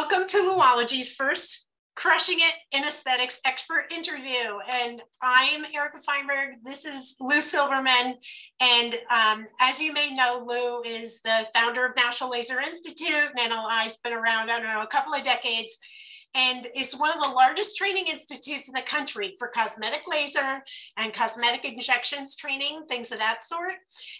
Welcome to Louology's first Crushing It in Aesthetics expert interview. And I'm Erika Feinberg. This is Lou Silberman. And um, as you may know, Lou is the founder of National Laser Institute. And NLI's been around, I don't know, a couple of decades. And it's one of the largest training institutes in the country for cosmetic laser and cosmetic injections training, things of that sort.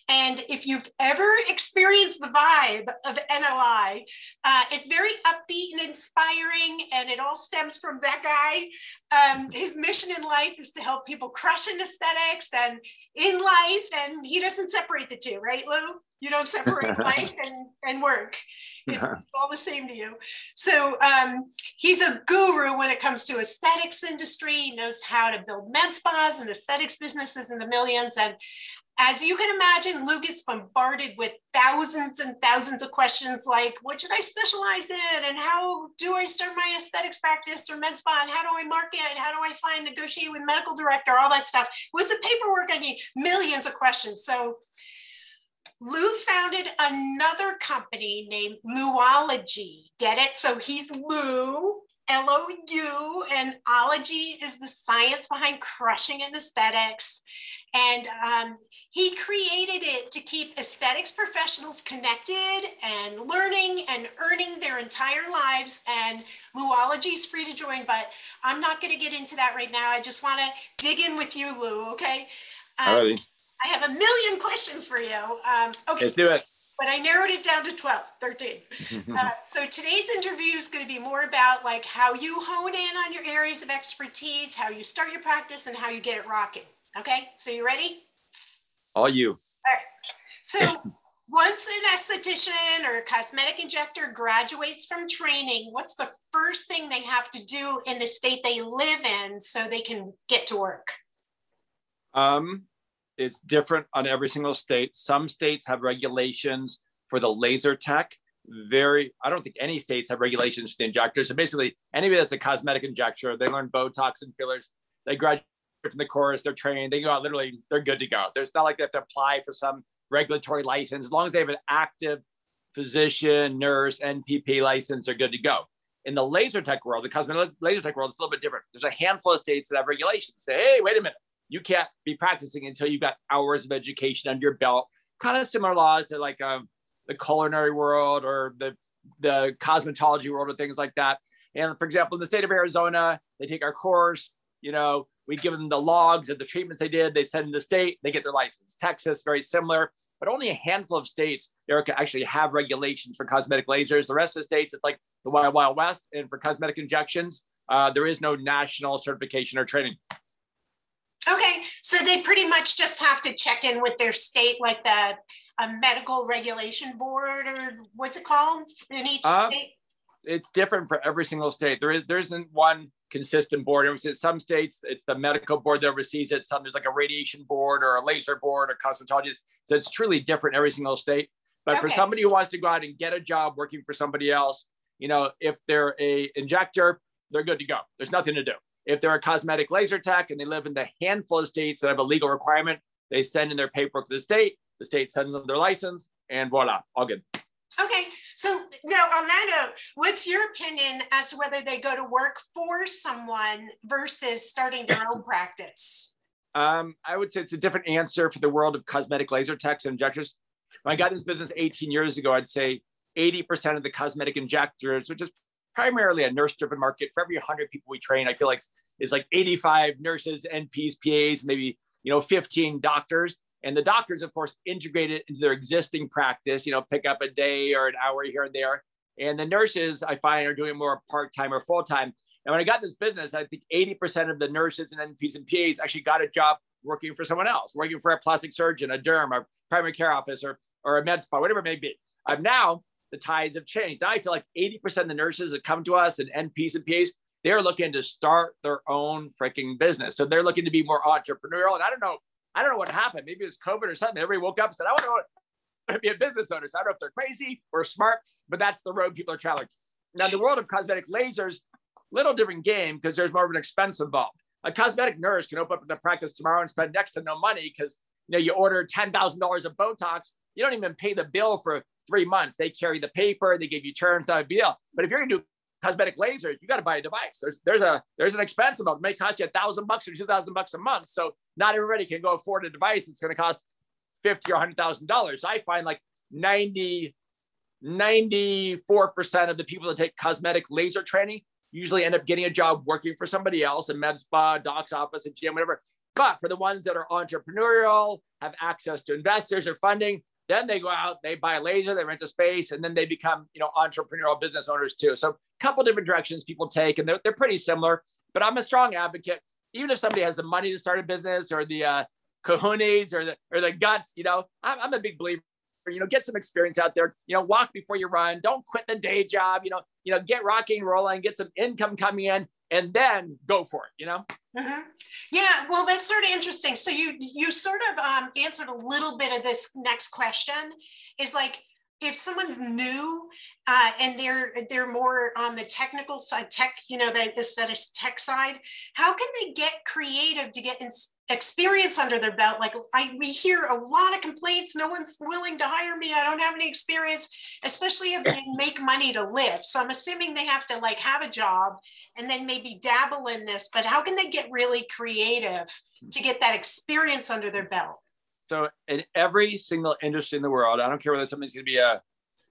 And if you've ever experienced the vibe of NLI, uh, it's very upbeat and inspiring, and it all stems from that guy. Um, his mission in life is to help people crush in aesthetics and in life, and he doesn't separate the two, right, Lou? You don't separate life and, and work. It's all the same to you. So um, he's a guru when it comes to aesthetics industry. He knows how to build med spas and aesthetics businesses in the millions. And as you can imagine, Lou gets bombarded with thousands and thousands of questions like, what should I specialize in? And how do I start my aesthetics practice or med spa? And how do I market? And how do I find negotiate with medical director? All that stuff. What's the paperwork I need? Millions of questions. So Lou founded another company named Louology. Get it? So he's Lou, L O U, and ology is the science behind crushing in aesthetics. And um, he created it to keep aesthetics professionals connected and learning and earning their entire lives. And Louology is free to join, but I'm not going to get into that right now. I just want to dig in with you, Lou, okay? Um, I have a million questions for you. Um, okay. Let's do it. But I narrowed it down to 12, 13. uh, so today's interview is going to be more about like how you hone in on your areas of expertise, how you start your practice, and how you get it rocking. Okay, so you ready? All you. All right. So once an esthetician or a cosmetic injector graduates from training, what's the first thing they have to do in the state they live in so they can get to work? Um, it's different on every single state. Some states have regulations for the laser tech. Very, I don't think any states have regulations for the injectors. So basically, anybody that's a cosmetic injector, they learn Botox and fillers. They graduate from the course, they're trained, they go out literally, they're good to go. There's not like they have to apply for some regulatory license. As long as they have an active physician, nurse, NPP license, they're good to go. In the laser tech world, the cosmetic laser tech world, it's a little bit different. There's a handful of states that have regulations. Say, hey, wait a minute you can't be practicing until you've got hours of education under your belt. Kind of similar laws to like um, the culinary world or the the cosmetology world or things like that. And for example, in the state of Arizona, they take our course. You know, we give them the logs of the treatments they did. They send in the state, they get their license. Texas, very similar, but only a handful of states, Erika, actually have regulations for cosmetic lasers. The rest of the states, it's like the wild, wild west. And for cosmetic injections, uh, there is no national certification or training. Okay, so they pretty much just have to check in with their state, like the a medical regulation board, or what's it called in each uh, state? It's different for every single state. There is there isn't one consistent board. In some states it's the medical board that oversees it. Some there's like a radiation board or a laser board or cosmetologist. So it's truly different every single state. But okay. for somebody who wants to go out and get a job working for somebody else, you know, if they're a injector, they're good to go. There's nothing to do. If they're a cosmetic laser tech and they live in the handful of states that have a legal requirement, they send in their paperwork to the state. The state sends them their license, and voila, all good. Okay. So now on that note, what's your opinion as to whether they go to work for someone versus starting their own practice? Um, I would say it's a different answer for the world of cosmetic laser techs and injectors. When I got in this business 18 years ago, I'd say 80% of the cosmetic injectors, which is primarily a nurse driven market. For every 100 people we train, I feel like it's like 85 nurses, NPs, PAs, maybe you know 15 doctors. And the doctors, of course, integrate it into their existing practice. You know, pick up a day or an hour here and there. And the nurses, I find, are doing more part time or full time. And when I got this business, I think 80% of the nurses and NPs and PAs actually got a job working for someone else, working for a plastic surgeon, a derm, a primary care office, or, or a med spa, whatever it may be. I'm now the tides have changed. I feel like 80% of the nurses that come to us and NPs and PAs, they're looking to start their own freaking business. So they're looking to be more entrepreneurial. And I don't know, I don't know what happened. Maybe it was COVID or something. Everybody woke up and said, I want to be a business owner. So I don't know if they're crazy or smart, but that's the road people are traveling. Now, the world of cosmetic lasers, little different game because there's more of an expense involved. A cosmetic nurse can open up the practice tomorrow and spend next to no money because you know you order ten thousand dollars of Botox, you don't even pay the bill for three months. They carry the paper, they give you terms, not a deal. But if you're gonna do cosmetic lasers, you got to buy a device. There's there's a there's an expense amount. It may cost you a thousand bucks or two thousand bucks a month. So not everybody can go afford a device. It's going to cost fifty or hundred thousand dollars. I find like 90, 94% of the people that take cosmetic laser training usually end up getting a job working for somebody else in med spa, doc's office, and GM, whatever. But for the ones that are entrepreneurial, have access to investors or funding, then they go out, they buy a laser, they rent a space, and then they become, you know, entrepreneurial business owners too. So a couple different directions people take, and they're, they're pretty similar. But I'm a strong advocate. Even if somebody has the money to start a business or the uh, cojones or the or the guts, you know, I'm, I'm a big believer. You know, get some experience out there. You know, walk before you run. Don't quit the day job. You know, you know, get rocking, rolling, get some income coming in, and then go for it. You know. Mm-hmm. Yeah, well, that's sort of interesting. So you you sort of um, answered a little bit of this next question. Is like if someone's new uh, and they're they're more on the technical side, tech, you know, the aesthetics tech side, how can they get creative to get experience under their belt? Like I, we hear a lot of complaints. No one's willing to hire me. I don't have any experience, especially if they make money to live. So I'm assuming they have to like have a job and then maybe dabble in this, but how can they get really creative to get that experience under their belt? So in every single industry in the world, I don't care whether somebody's going to be a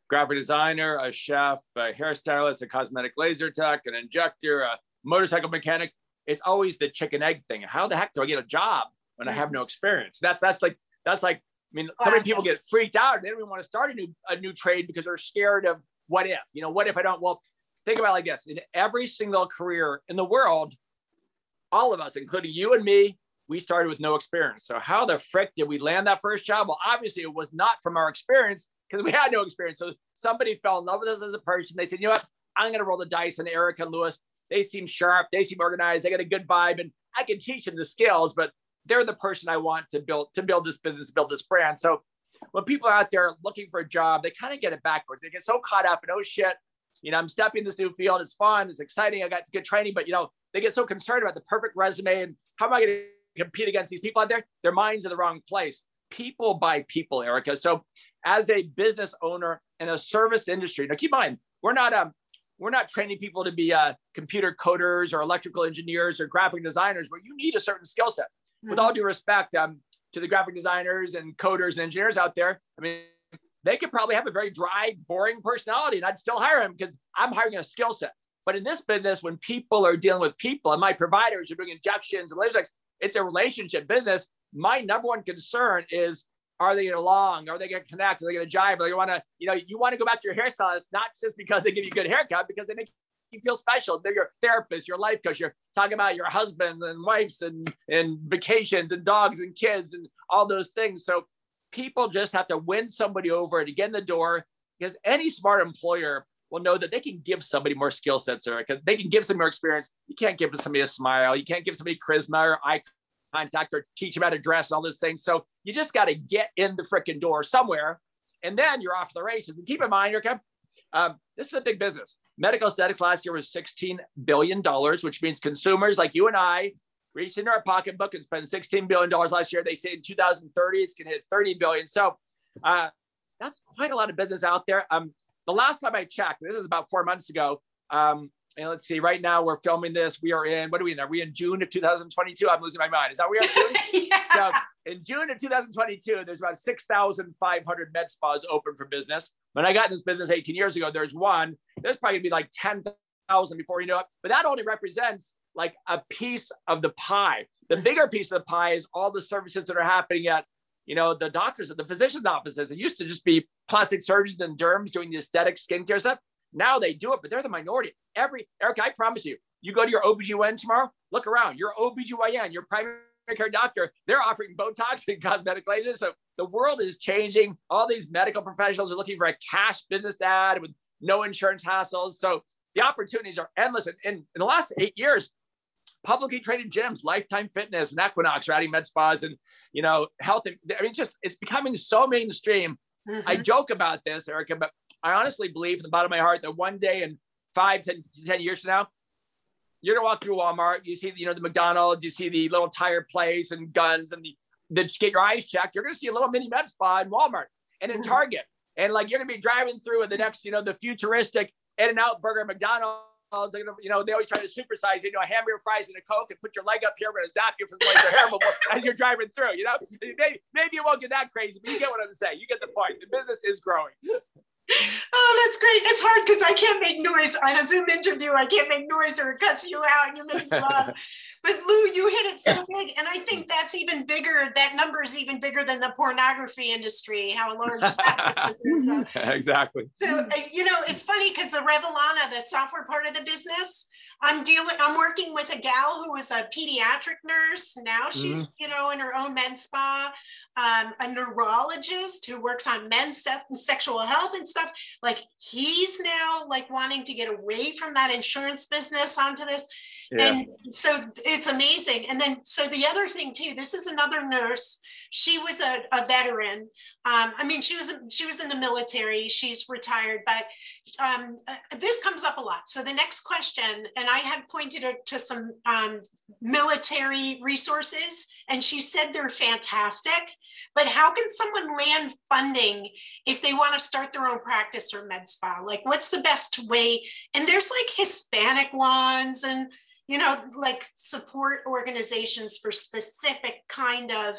graphic designer, a chef, a hairstylist, a cosmetic laser tech, an injector, a motorcycle mechanic. It's always the chicken egg thing. How the heck do I get a job when I have no experience? That's that's like that's like I mean, so many people get freaked out. They don't even want to start a new a new trade because they're scared of what if. You know, what if I don't? Well, think about like this in every single career in the world, all of us, including you and me, we started with no experience. So how the frick did we land that first job? Well, obviously it was not from our experience because we had no experience. So somebody fell in love with us as a person. They said, you know what? I'm going to roll the dice and Eric and Lewis. They seem sharp. They seem organized. They got a good vibe and I can teach them the skills, but they're the person I want to build, to build this business, build this brand. So when people are out there looking for a job, they kind of get it backwards. They get so caught up in, oh shit, you know, I'm stepping this new field. It's fun. It's exciting. I got good training, but you know, they get so concerned about the perfect resume and how am I going to compete against these people out there? Their minds in the wrong place. People buy people, Erika. So as a business owner in a service industry, now keep in mind, we're not um, we're not training people to be uh, computer coders or electrical engineers or graphic designers, but you need a certain skill set. Mm-hmm. With all due respect um, to the graphic designers and coders and engineers out there, I mean, they could probably have a very dry, boring personality, and I'd still hire them because I'm hiring a skill set. But in this business, when people are dealing with people, and my providers are doing injections and lasers, it's a relationship business. My number one concern is are they along? Are they going to connect? Are they going to jive? Are they want to, you know, you want to go back to your hairstylist, not just because they give you a good haircut, because they make you feel special. They're your therapist, your life coach. You're talking about your husband and wives and, and vacations and dogs and kids and all those things. So people just have to win somebody over to get in the door because any smart employer will know that they can give somebody more skill sets or they can give some more experience. You can't give somebody a smile. You can't give somebody charisma or eye contact or teach them how to dress and all those things. So you just got to get in the freaking door somewhere and then you're off the races. And keep in mind, okay, um, this is a big business. Medical aesthetics last year was $16 billion, which means consumers like you and I reached into our pocketbook and spent $16 billion last year. They say in 2030, it's going to hit 30 billion. So uh, that's quite a lot of business out there. Um, the last time I checked, this is about four months ago. Um, and let's see, right now we're filming this. We are in, what are we in? Are we in June of 2022? I'm losing my mind. Is that we are June? yeah. So in June of 2022, there's about 6,500 med spas open for business. When I got in this business 18 years ago, there's one. There's probably gonna be like 10,000 before you know it. But that only represents like a piece of the pie. The hmm. bigger piece of the pie is all the services that are happening at, you know, the doctors and the physician's offices. It used to just be plastic surgeons and derms doing the aesthetic skincare stuff. Now they do it, but they're the minority. Every Eric, I promise you, you go to your OBGYN tomorrow, look around, your OBGYN, your primary care doctor, they're offering Botox and cosmetic lasers. So the world is changing. All these medical professionals are looking for a cash business ad with no insurance hassles. So the opportunities are endless. And in, in the last eight years, publicly traded gyms, Lifetime Fitness and Equinox are adding med spas and you know health. I mean, just it's becoming so mainstream. Mm-hmm. I joke about this, Erika, but I honestly believe from the bottom of my heart that one day in five, 10, 10 years from now, you're gonna walk through Walmart, you see, you know, the McDonald's, you see the little tire place and guns and the, the get your eyes checked. You're gonna see a little mini med spa in Walmart and in mm-hmm. Target. And like you're gonna be driving through in the next, you know, the futuristic In and Out Burger McDonald's you know, they always try to supersize, you know, a hamburger, fries, and a Coke and put your leg up here. We're going to zap you from laser hair as you're driving through, you know, maybe, maybe you won't get that crazy, but you get what I'm saying. You get the point. The business is growing. Oh, that's great. It's hard because I can't make noise on a Zoom interview. I can't make noise or it cuts you out and you're making love. but Lou, you hit it so big. And I think that's even bigger. That number is even bigger than the pornography industry, how large that is. exactly. So, uh, you know, it's funny because the Revelana, the software part of the business, I'm dealing, I'm working with a gal who was a pediatric nurse. Now she's, mm-hmm. you know, in her own med spa um, a neurologist who works on men's sexual health and stuff. Like he's now like wanting to get away from that insurance business onto this. Yeah. And so it's amazing. And then, so the other thing too, this is another nurse. She was a, a veteran. Um, I mean, she was she was in the military. She's retired, but um, uh, this comes up a lot. So the next question, and I had pointed her to some um, military resources, and she said they're fantastic. But how can someone land funding if they want to start their own practice or med spa? Like, what's the best way? And there's like Hispanic ones and, you know, like support organizations for specific kind of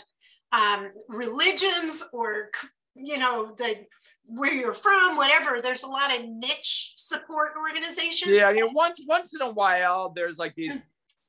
um, religions or, you know, the where you're from, whatever. There's a lot of niche support organizations. Yeah, I mean, once once in a while, there's like these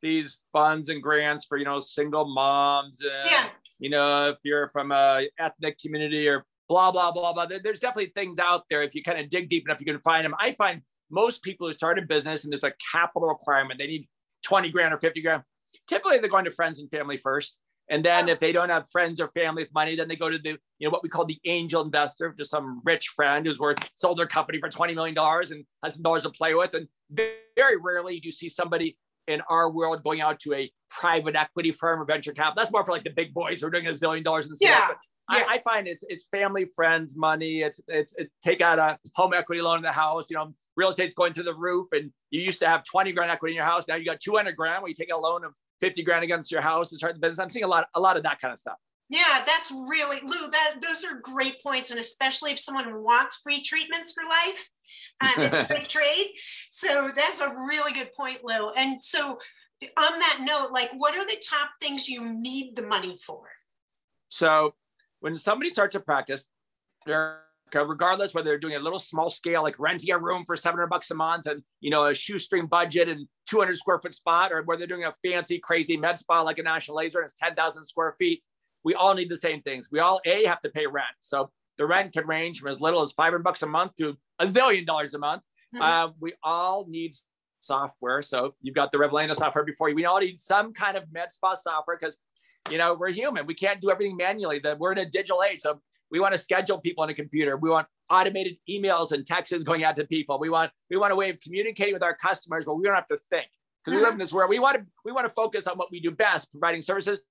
these funds and grants for you know single moms and yeah you know, if you're from a ethnic community or blah, blah, blah, blah. There's definitely things out there. If you kind of dig deep enough, you can find them. I find most people who start a business and there's a capital requirement, they need 20 grand or 50 grand. Typically they're going to friends and family first. And then oh. if they don't have friends or family with money, then they go to the, you know, what we call the angel investor, just some rich friend who's worth sold their company for $20 million and has some dollars to play with. And very rarely do you see somebody in our world going out to a private equity firm or venture capital. That's more for like the big boys who are doing a zillion dollars in sales. Yeah. Yeah. I, I, find it's, it's family, friends, money. It's, it's, it's take out a home equity loan in the house. You know, real estate's going through the roof, and you used to have 20 grand equity in your house. Now you got 200 grand. Where you take a loan of 50 grand against your house and start the business. I'm seeing a lot, a lot of that kind of stuff. Yeah, that's really Lou. That those are great points, and especially if someone wants free treatments for life, um, it's a great trade. So that's a really good point, Lou. And so on that note, like what are the top things you need the money for? So when somebody starts a practice, regardless whether they're doing a little small scale, like renting a room for 700 bucks a month and, you know, a shoestring budget and 200 square foot spot, or whether they're doing a fancy, crazy med spa like a National Laser and it's 10,000 square feet, we all need the same things. We all, A, have to pay rent. So the rent can range from as little as 500 bucks a month to a zillion dollars a month. Mm-hmm. Uh, we all need software. So you've got the Revelana software before you. We all need some kind of med spa software because, you know, we're human. We can't do everything manually. That we're in a digital age. So we want to schedule people on a computer. We want automated emails and texts going out to people. We want we want a way of communicating with our customers where we don't have to think because we live in this world. We want to we want to focus on what we do best, providing services,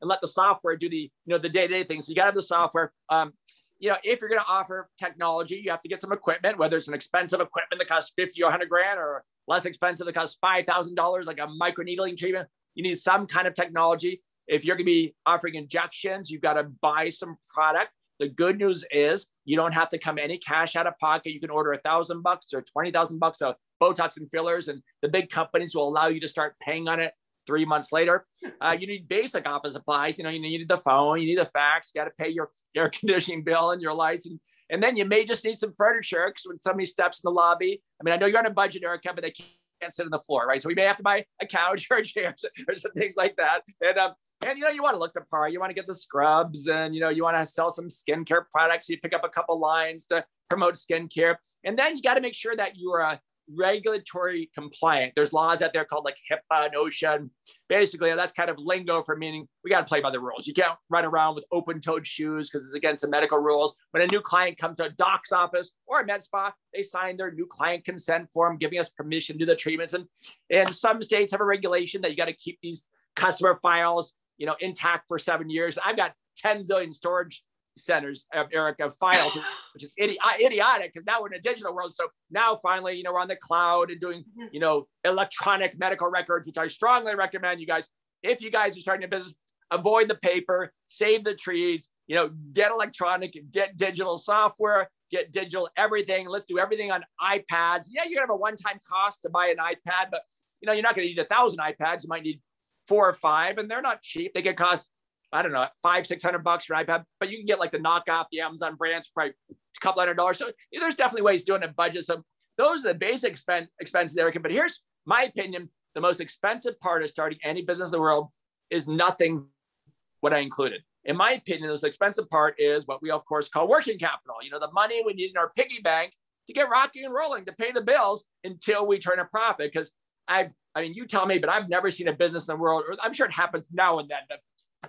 and let the software do the you know the day to day things. So you got to have the software. Um, you know, if you're going to offer technology, you have to get some equipment, whether it's an expensive equipment that costs 50 or 100 grand or less expensive that costs $5,000, like a microneedling treatment. You need some kind of technology. If you're going to be offering injections, you've got to buy some product. The good news is you don't have to come any cash out of pocket. You can order a thousand bucks or 20,000 bucks of Botox and fillers, and the big companies will allow you to start paying on it three months later. Uh, you need basic office supplies. You know, you need the phone, you need the fax, you got to pay your air conditioning bill and your lights. And, and then you may just need some furniture because when somebody steps in the lobby, I mean, I know you're on a budget, Erika, but they can't sit on the floor, right? So we may have to buy a couch or a chair or some things like that. And um, and you know, you want to look the part, you want to get the scrubs, and you know, you want to sell some skincare products. You pick up a couple lines to promote skincare, and then you got to make sure that you are a regulatory compliant. There's laws out there called like HIPAA and OSHA. Basically, that's kind of lingo for meaning we got to play by the rules. You can't run around with open-toed shoes because it's against the medical rules. When a new client comes to a doc's office or a med spa, they sign their new client consent form, giving us permission to do the treatments. And, and some states have a regulation that you got to keep these customer files, you know, intact for seven years. I've got 10 zillion storage centers, of Eric, of files, which is idi- idiotic because now we're in a digital world. So now finally, you know, we're on the cloud and doing, you know, electronic medical records, which I strongly recommend you guys, if you guys are starting a business, avoid the paper, save the trees, you know, get electronic, get digital software. get digital everything. Let's do everything on iPads. Yeah, you're gonna have a one-time cost to buy an iPad, but you know, you're not gonna need a thousand iPads. You might need four or five, and they're not cheap. They can cost, I don't know, five, six hundred bucks for iPad, but you can get like the knockoff, the Amazon brands, probably a couple hundred dollars. So yeah, there's definitely ways to do it budget. So those are the basic expense, expenses, Erika. But here's my opinion: the most expensive part of starting any business in the world is nothing what I included in my opinion, the most expensive part is what we of course call working capital. You know, the money we need in our piggy bank to get rocking and rolling to pay the bills until we turn a profit. Because I've, I mean, you tell me, but I've never seen a business in the world, or I'm sure it happens now and then,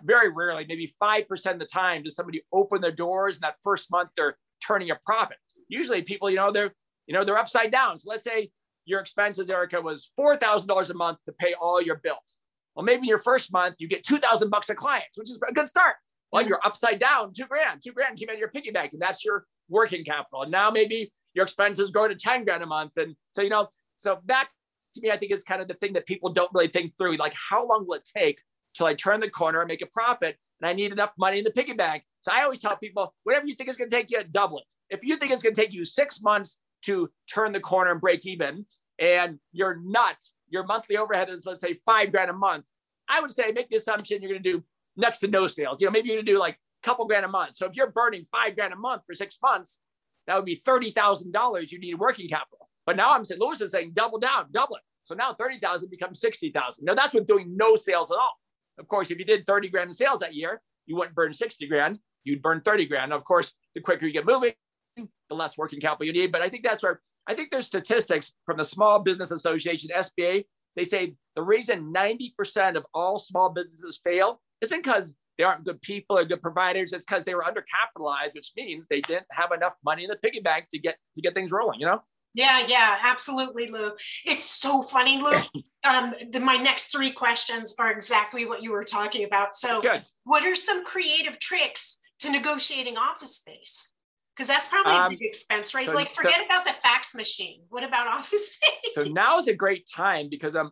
very rarely, maybe 5% of the time, does somebody open their doors and that first month they're turning a profit. Usually people, you know, they're, you know, they're upside down. So let's say your expenses, Erika, was $4,000 a month to pay all your bills. Well, maybe your first month you get 2000 bucks a clients, which is a good start. Well, you're upside down, two grand, two grand came out of your piggy bank, and that's your working capital. And now maybe your expenses go to 10 grand a month. And so, you know, so that to me, I think is kind of the thing that people don't really think through. Like, how long will it take till I turn the corner and make a profit? And I need enough money in the piggy bank. So I always tell people, whatever you think is going to take you, double it. If you think it's going to take you six months to turn the corner and break even, and you're not, your monthly overhead is, let's say, five grand a month, I would say make the assumption you're going to do next to no sales. You know, maybe you're going to do like a couple grand a month. So if you're burning five grand a month for six months, that would be $30,000 you need working capital. But now I'm saying, Lewis is saying double down, double it. So now 30,000 becomes 60,000. Now that's with doing no sales at all. Of course, if you did 30 grand in sales that year, you wouldn't burn 60 grand, you'd burn 30 grand. Of course, the quicker you get moving, the less working capital you need. But I think that's where I think there's statistics from the Small Business Association, SBA. They say the reason 90% of all small businesses fail isn't because they aren't good people or good providers. It's because they were undercapitalized, which means they didn't have enough money in the piggy bank to get to get things rolling. You know. Yeah, yeah, absolutely, Lou. It's so funny, Lou. Um, the, my next three questions are exactly what you were talking about. So, Good. what are some creative tricks to negotiating office space? Because that's probably um, a big expense, right? So, like, forget so, about the fax machine. What about office space? So now is a great time because um,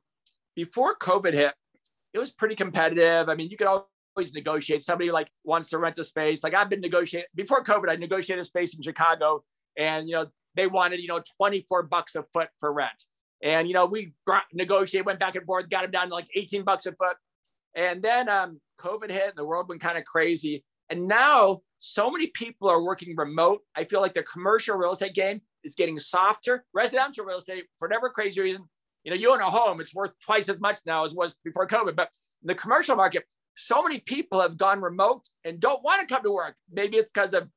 before COVID hit, it was pretty competitive. I mean, you could always negotiate. Somebody like wants to rent a space. Like I've been negotiating before COVID, I negotiated a space in Chicago, and you know they wanted you know 24 bucks a foot for rent. And you know we negotiated, went back and forth, got them down to like 18 bucks a foot. And then um, COVID hit, and the world went kind of crazy. And now so many people are working remote. I feel like the commercial real estate game is getting softer. Residential real estate, for whatever crazy reason, you know, you own a home, it's worth twice as much now as was before COVID. But the commercial market, so many people have gone remote and don't want to come to work. Maybe it's because of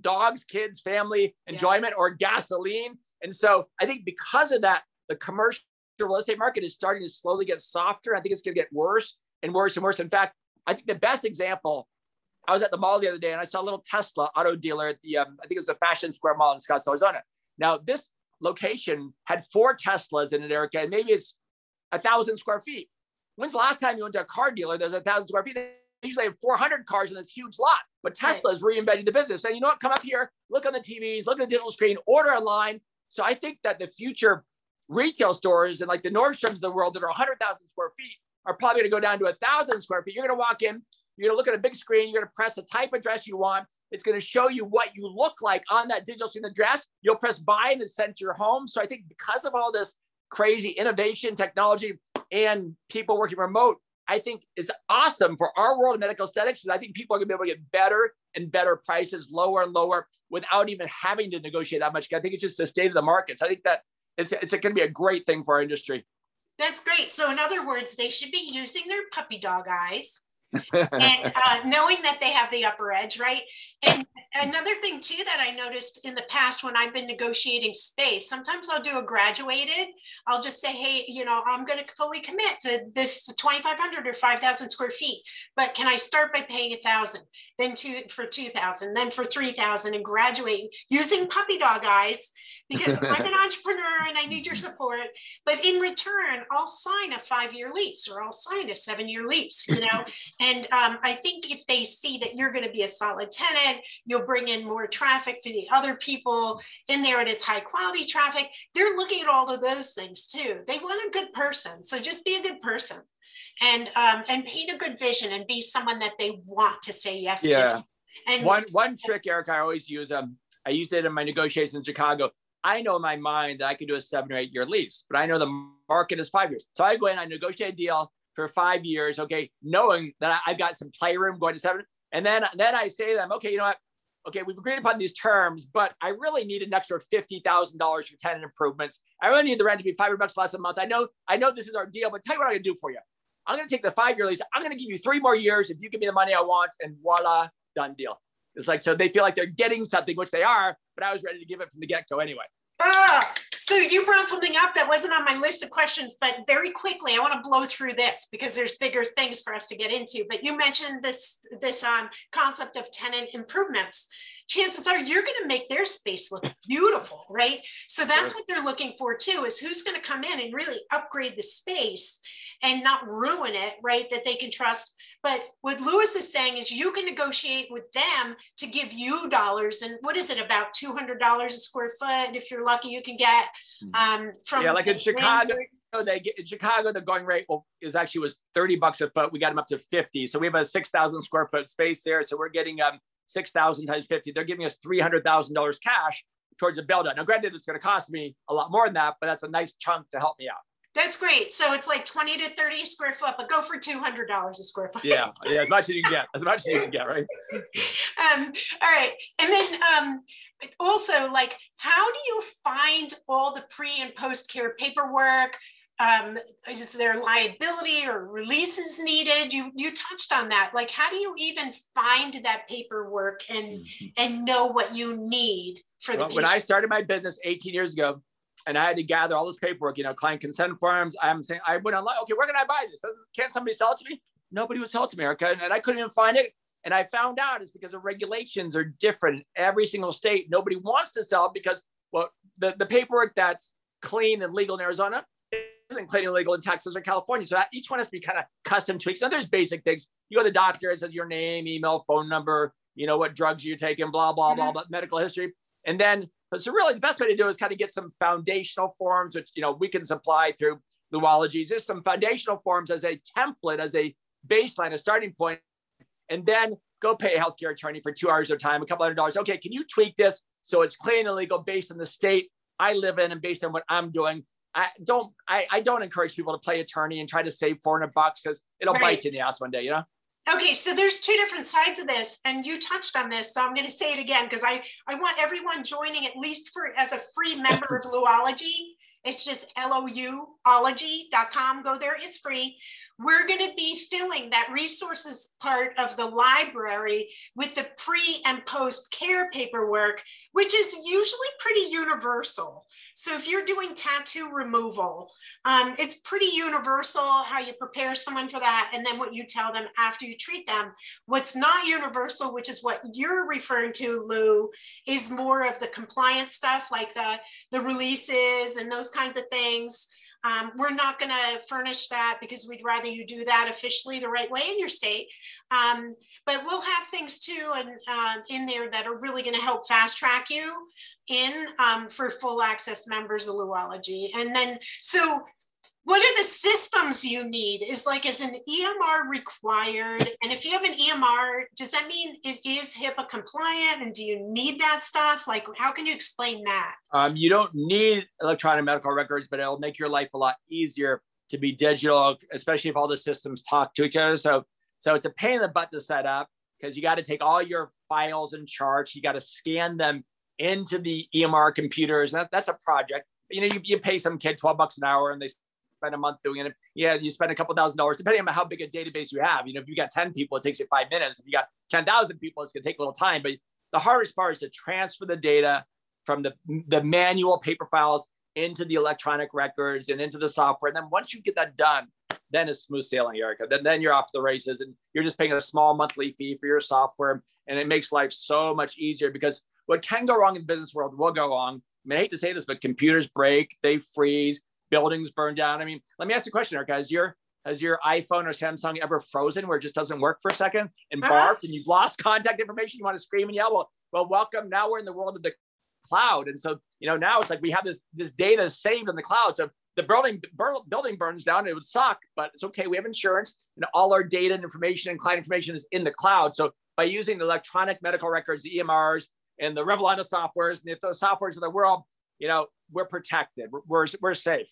dogs, kids, family enjoyment, yeah. or gasoline. And so I think because of that, the commercial real estate market is starting to slowly get softer. I think it's going to get worse and worse and worse. In fact, I think the best example, I was at the mall the other day and I saw a little Tesla auto dealer at the, um, I think it was a Fashion Square Mall in Scottsdale, Arizona. Now, this location had four Teslas in it, Erika, and maybe it's a thousand square feet. When's the last time you went to a car dealer? There's a thousand square feet. Usually have 400 cars in this huge lot, but Tesla is reinventing the business. And you know what? Come up here, look on the TVs, look at the digital screen, order online. So I think that the future retail stores and like the Nordstroms of the world that are 100,000 square feet are probably going to go down to a thousand square feet. You're going to walk in, you're going to look at a big screen, you're going to press the type of dress you want, it's going to show you what you look like on that digital screen address. You'll press buy and it's sent to your home. So I think because of all this crazy innovation, technology, and people working remote, I think it's awesome for our world of medical aesthetics. And I think people are going to be able to get better and better prices, lower and lower, without even having to negotiate that much. I think it's just the state of the market. So I think that it's, it's going to be a great thing for our industry. That's great. So, in other words, they should be using their puppy dog eyes and uh, knowing that they have the upper edge, right? And another thing too that I noticed in the past when I've been negotiating space, sometimes I'll do a graduated. I'll just say, hey, you know, I'm going to fully commit to this 2,500 or 5,000 square feet, but can I start by paying a thousand, then two for 2,000, then for 3,000, and graduating using puppy dog eyes because I'm an entrepreneur and I need your support. But in return, I'll sign a five year lease or I'll sign a seven year lease, you know. and um, I think if they see that you're going to be a solid tenant, you'll bring in more traffic for the other people in there and it's high quality traffic. They're looking at all of those things too. They want a good person. So just be a good person and um, and paint a good vision and be someone that they want to say yes yeah. to. And one one trick, Eric, I always use um I use it in my negotiations in Chicago. I know in my mind that I could do a seven or eight year lease, but I know the market is five years. So I go in, I negotiate a deal for five years, okay, knowing that I've got some playroom going to seven. And then, then I say to them, okay, you know what? Okay, we've agreed upon these terms, but I really need an extra fifty thousand dollars for tenant improvements. I really need the rent to be five hundred bucks less a month. I know, I know this is our deal, but tell you what I'm gonna do for you. I'm gonna take the five-year lease. I'm gonna give you three more years if you give me the money I want, and voila, done deal. It's like so they feel like they're getting something, which they are, but I was ready to give it from the get-go anyway. Ah, so you brought something up that wasn't on my list of questions, but very quickly, I want to blow through this because there's bigger things for us to get into. But you mentioned this this um, concept of tenant improvements. Chances are you're going to make their space look beautiful, right? So that's sure. what they're looking for too. Is who's going to come in and really upgrade the space and not ruin it, right? That they can trust. But what Lewis is saying is you can negotiate with them to give you dollars. And what is it, about $200 a square foot? If you're lucky, you can get hmm. um, from. Yeah, like in Chicago. They get in Chicago, the going rate is actually was 30 bucks a foot. We got them up to 50. So we have a 6,000 square foot space there. So we're getting um 6,000 times 50. They're giving us $300,000 cash towards a build out. Now, granted, it's going to cost me a lot more than that, but that's a nice chunk to help me out. That's great. So it's like 20 to 30 square foot, but go for $200 a square foot. Yeah. Yeah. As much as you can get, as much as you can get, right? um, all right. And then um, also like, how do you find all the pre and post care paperwork? Um, is there liability or releases needed? You, you touched on that. Like, how do you even find that paperwork and, mm-hmm. and know what you need for the well, When I started my business 18 years ago, and I had to gather all this paperwork, you know, client consent forms. I'm saying, I went online, okay, where can I buy this? Can't somebody sell it to me? Nobody would sell it to me, Erika. And I couldn't even find it. And I found out it's because the regulations are different in every single state. Nobody wants to sell because, well, the, the paperwork that's clean and legal in Arizona isn't clean and legal in Texas or California. So that, each one has to be kind of custom tweaks. And there's basic things. You go to the doctor, it says your name, email, phone number, you know, what drugs you're taking, blah, blah, mm-hmm. blah, blah, medical history. And then but so really the best way to do is kind of get some foundational forms, which, you know, we can supply through Louology's. There's some foundational forms as a template, as a baseline, a starting point, and then go pay a healthcare attorney for two hours of time, a couple hundred dollars. Okay, can you tweak this so it's clean and legal based on the state I live in and based on what I'm doing? I don't I, I don't encourage people to play attorney and try to save 400 bucks because it'll right. bite you in the ass one day, you know? Okay, so there's two different sides of this, and you touched on this, so I'm going to say it again because I I want everyone joining at least for as a free member of Louology. It's just louology.com. Go there; it's free. We're going to be filling that resources part of the library with the pre and post care paperwork, which is usually pretty universal. So if you're doing tattoo removal, um, it's pretty universal how you prepare someone for that and then what you tell them after you treat them. What's not universal, which is what you're referring to, Lou, is more of the compliance stuff like the, the releases and those kinds of things. Um, we're not going to furnish that because we'd rather you do that officially the right way in your state. Um, but we'll have things too and uh, in there that are really going to help fast track you in um, for full access members of Louology. And then, so what are the systems you need? Is like, is an EMR required? And if you have an EMR, does that mean it is HIPAA compliant? And do you need that stuff? Like, how can you explain that? Um, you don't need electronic medical records, but it'll make your life a lot easier to be digital, especially if all the systems talk to each other. So, so it's a pain in the butt to set up because you got to take all your files and charts, you got to scan them into the EMR computers. That, that's a project. You know, you, you pay some kid 12 bucks an hour and they spend a month doing it. Yeah, you spend a couple thousand dollars, depending on how big a database you have. You know, if you got 10 people, it takes you five minutes. If you got 10,000 people, it's gonna take a little time. But the hardest part is to transfer the data from the, the manual paper files into the electronic records and into the software. And then once you get that done, then it's smooth sailing, Erika. Then, then you're off to the races and you're just paying a small monthly fee for your software. And it makes life so much easier because what can go wrong in the business world will go wrong. I mean, I hate to say this, but computers break, they freeze, buildings burn down. I mean, let me ask you a question, Erika. Has your has your iPhone or Samsung ever frozen where it just doesn't work for a second and uh-huh. barfed and you've lost contact information? You want to scream and yell? Well, well, welcome. Now we're in the world of the cloud, and so you know now it's like we have this this data saved in the cloud. So the building bur- building burns down, it would suck, but it's okay. We have insurance, and all our data and information and client information is in the cloud. So by using the electronic medical records, the EMRs, and the Revelana softwares and the softwares of the world, you know, we're protected. We're, we're, safe.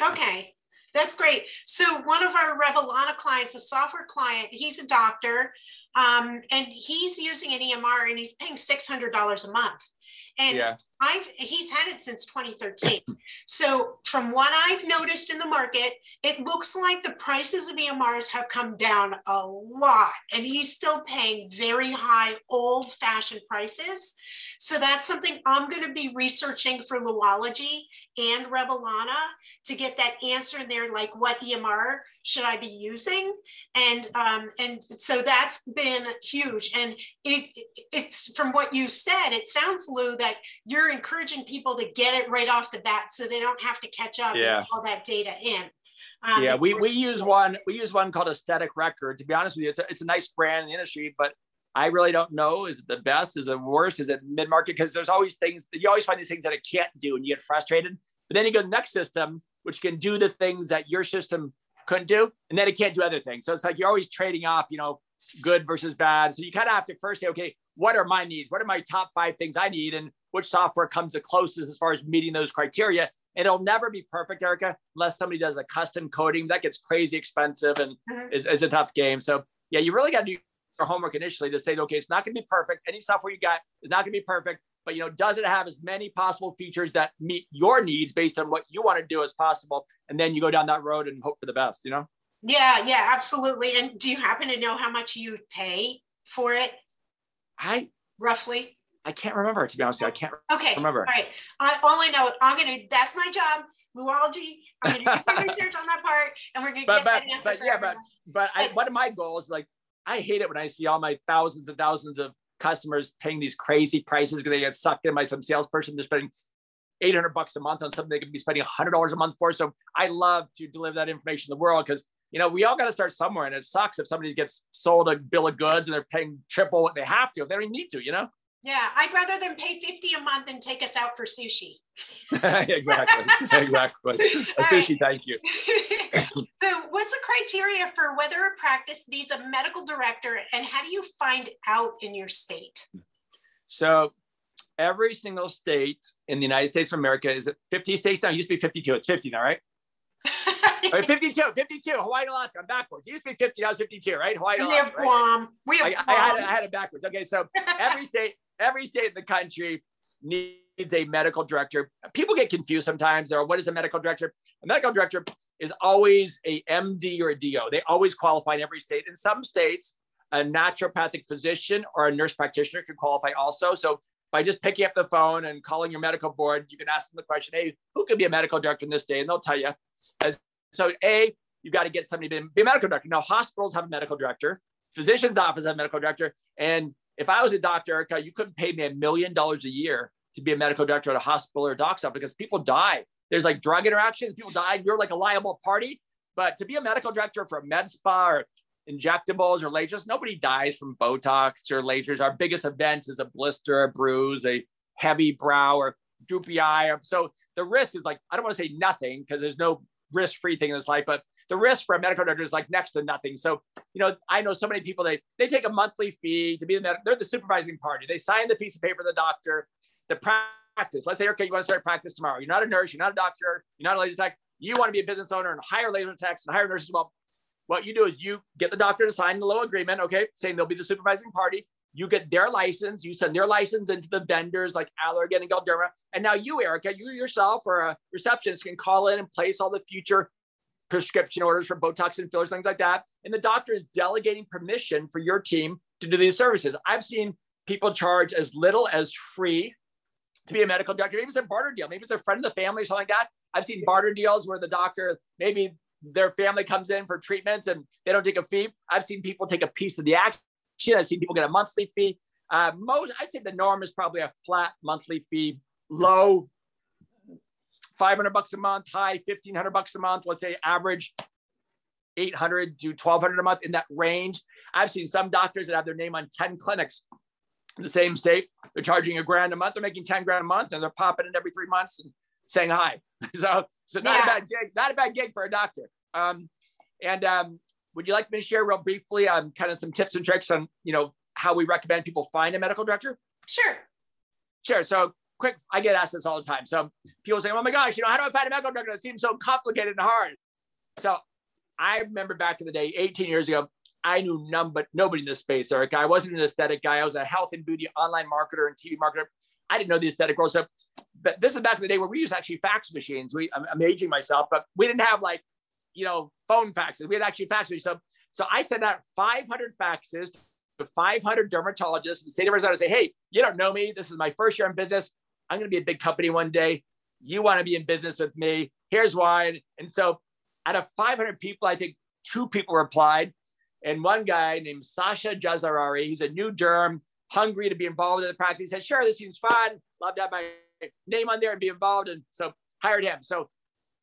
Okay. That's great. So one of our Revelana clients, a software client, he's a doctor, um, and he's using an EMR and he's paying six hundred dollars a month. And yeah. I've he's had it since 2013. so from what I've noticed in the market, it looks like the prices of EMRs have come down a lot, and he's still paying very high old-fashioned prices. So that's something I'm going to be researching for Louology and Revelana to get that answer in there, like what EMR should I be using? And um, and so that's been huge. And it, it's from what you said, it sounds, Lou, that you're encouraging people to get it right off the bat so they don't have to catch up yeah. all that data in. Um, yeah, we, we use one we use one called Aesthetic Record. To be honest with you, it's a, it's a nice brand in the industry, but I really don't know. Is it the best? Is it worst? Is it mid market? Because there's always things that you always find these things that it can't do, and you get frustrated. But then you go to the next system, which can do the things that your system couldn't do, and then it can't do other things. So it's like you're always trading off, you know, good versus bad. So you kind of have to first say, okay, what are my needs? What are my top five things I need, and which software comes the closest as far as meeting those criteria? It'll never be perfect, Erika, unless somebody does a custom coding. That gets crazy expensive and mm-hmm. is, is a tough game. So yeah, you really got to do your homework initially to say, okay, it's not going to be perfect. Any software you got is not going to be perfect, but you know, does it have as many possible features that meet your needs based on what you want to do as possible? And then you go down that road and hope for the best, you know? Yeah, yeah, absolutely. And do you happen to know how much you pay for it? I roughly. I can't remember to be honest with you. I can't okay. remember. All right. I, all I know, I'm gonna. That's my job. Louology. I'm gonna do the research on that part, and we're gonna but, get but, that answer. But yeah, everyone. but but I, one of my goals, like I hate it when I see all my thousands and thousands of customers paying these crazy prices because they get sucked in by some salesperson. They're spending 800 bucks a month on something they could be spending $100 a month for. So I love to deliver that information to the world because, you know, we all got to start somewhere. And it sucks if somebody gets sold a bill of goods and they're paying triple what they have to if they don't need to, you know? Yeah, I'd rather them pay 50 a month and take us out for sushi. exactly. exactly. A sushi, right. thank you. so, what's the criteria for whether a practice needs a medical director and how do you find out in your state? So, every single state in the United States of America is 50 states now? It used to be 52. It's 50 now, right? right, 52, 52, Hawaii and Alaska. I'm backwards. It used to be 50, now it's 52, right? Hawaii and Alaska. We have Guam. Right? We have I, I, had, I had it backwards. Okay, so every state, every state in the country needs a medical director. People get confused sometimes. What is a medical director? A medical director is always a MD or a DO. They always qualify in every state. In some states, a naturopathic physician or a nurse practitioner can qualify also. So by just picking up the phone and calling your medical board, you can ask them the question, hey, who could be a medical director in this day? And they'll tell you. As, so A, you've got to get somebody to be a medical director. Now, hospitals have a medical director, physician's office have a medical director, and if I was a doctor, Erika, you couldn't pay me a million dollars a year to be a medical director at a hospital or a doc's office because people die. There's like drug interactions, people die, you're like a liable party. But to be a medical director for a med spa or injectables or lasers, nobody dies from Botox or lasers. Our biggest event is a blister, a bruise, a heavy brow, or droopy eye. So the risk is like, I don't want to say nothing because there's no risk free thing in this life, but the risk for a medical director is like next to nothing. So, you know, I know so many people, they, they take a monthly fee to be the medical, they're the supervising party. They sign the piece of paper, the doctor, the practice. Let's say, okay, you want to start practice tomorrow. You're not a nurse, you're not a doctor, you're not a laser tech. You want to be a business owner and hire laser techs and hire nurses. Well, what you do is you get the doctor to sign the little agreement, okay, saying they'll be the supervising party. You get their license, you send their license into the vendors like Allergan and Galderma. And now you, Erika, you yourself or a receptionist can call in and place all the future prescription orders for Botox and fillers, things like that. And the doctor is delegating permission for your team to do these services. I've seen people charge as little as free to be a medical doctor. Maybe it's a barter deal. Maybe it's a friend of the family, or something like that. I've seen barter deals where the doctor, maybe their family comes in for treatments and they don't take a fee. I've seen people take a piece of the action. I've seen people get a monthly fee. Uh, most, I'd say the norm is probably a flat monthly fee, low 500 bucks a month, high 1500 bucks a month, let's say average 800 to 1200 a month in that range. I've seen some doctors that have their name on 10 clinics in the same state. They're charging a grand a month. They're making 10 grand a month and they're popping in every three months and saying hi. so, so not yeah. a bad gig, not a bad gig for a doctor. Um, and um, would you like me to share real briefly on kind of some tips and tricks on, you know, how we recommend people find a medical director? Sure. sure. So quick, I get asked this all the time. So people say, "Oh my gosh, you know, how do I find a medical director? It seems so complicated and hard." So I remember back in the day, 18 years ago, I knew none but nobody in this space, Eric. I wasn't an aesthetic guy. I was a health and beauty online marketer and TV marketer. I didn't know the aesthetic world. So, but this is back in the day where we used actually fax machines. We, I'm, I'm aging myself, but we didn't have like, you know, phone faxes. We had actually fax machines. So, so I sent out 500 faxes to 500 dermatologists in the state of Arizona. Say, hey, you don't know me. This is my first year in business. I'm going to be a big company one day. You want to be in business with me? Here's why. And so, out of 500 people, I think two people replied. And one guy named Sasha Jazarari, he's a new derm, hungry to be involved in the practice. He said, sure, this seems fun. Love to have my name on there and be involved. And so hired him. So